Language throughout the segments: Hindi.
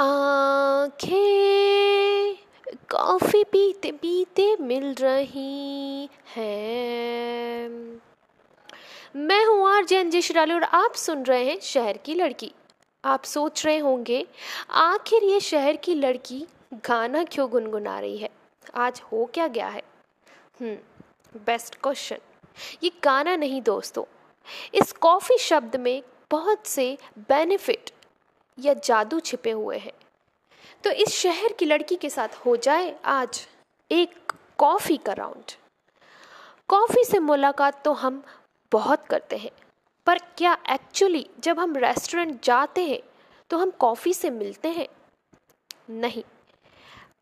आँखें कॉफ़ी पीते पीते मिल रही हैं। मैं हूँ आर जे अंजिश और आप सुन रहे हैं शहर की लड़की। आप सोच रहे होंगे, आखिर ये शहर की लड़की गाना क्यों गुनगुना रही है? आज हो क्या गया है? हम्म बेस्ट क्वेश्चन ये गाना नहीं दोस्तों, इस कॉफ़ी शब्द में बहुत से बेनिफिट या जादू छिपे हुए हैं। तो इस शहर की लड़की के साथ हो जाए आज एक कॉफ़ी का राउंड। कॉफ़ी से मुलाकात तो हम बहुत करते हैं, पर क्या एक्चुअली जब हम रेस्टोरेंट जाते हैं तो हम कॉफ़ी से मिलते हैं? नहीं।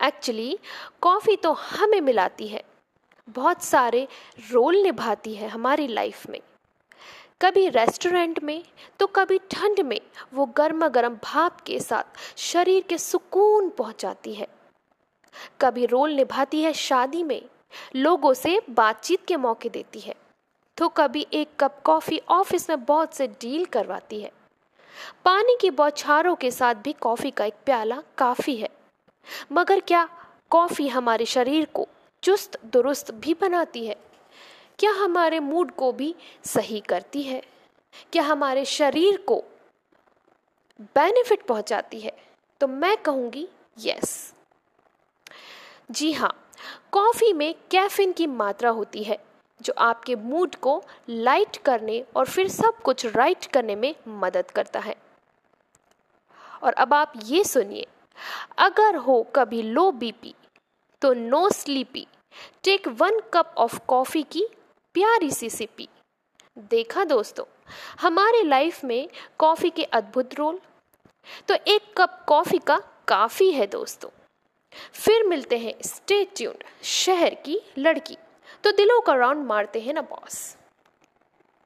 एक्चुअली कॉफ़ी तो हमें मिलाती है। बहुत सारे रोल निभाती है हमारी लाइफ में। कभी रेस्टोरेंट में तो कभी ठंड में वो गर्मा गर्म भाप के साथ शरीर के सुकून पहुंचाती है। कभी रोल निभाती है शादी में, लोगों से बातचीत के मौके देती है। तो कभी एक कप कॉफ़ी ऑफ़िस में बहुत से डील करवाती है। पानी की बौछारों के साथ भी कॉफ़ी का एक प्याला काफ़ी है। मगर क्या कॉफ़ी हमारे शरीर को चुस्त दुरुस्त भी बनाती है? क्या हमारे मूड को भी सही करती है? क्या हमारे शरीर को बेनिफिट पहुंचाती है? तो मैं कहूँगी यस जी हाँ कॉफ़ी में कैफीन की मात्रा होती है, जो आपके मूड को लाइट करने और फिर सब कुछ राइट करने में मदद करता है। और अब आप ये सुनिए, अगर हो कभी लो बीपी तो no sleepy take one cup of coffee की प्यारी सी सिपी देखा दोस्तों, हमारे लाइफ में कॉफ़ी के अद्भुत रोल। तो एक कप कॉफ़ी का काफ़ी है दोस्तों। फिर मिलते हैं स्टे ट्यून्ड शहर की लड़की। तो दिलों का राउंड मारते हैं ना बॉस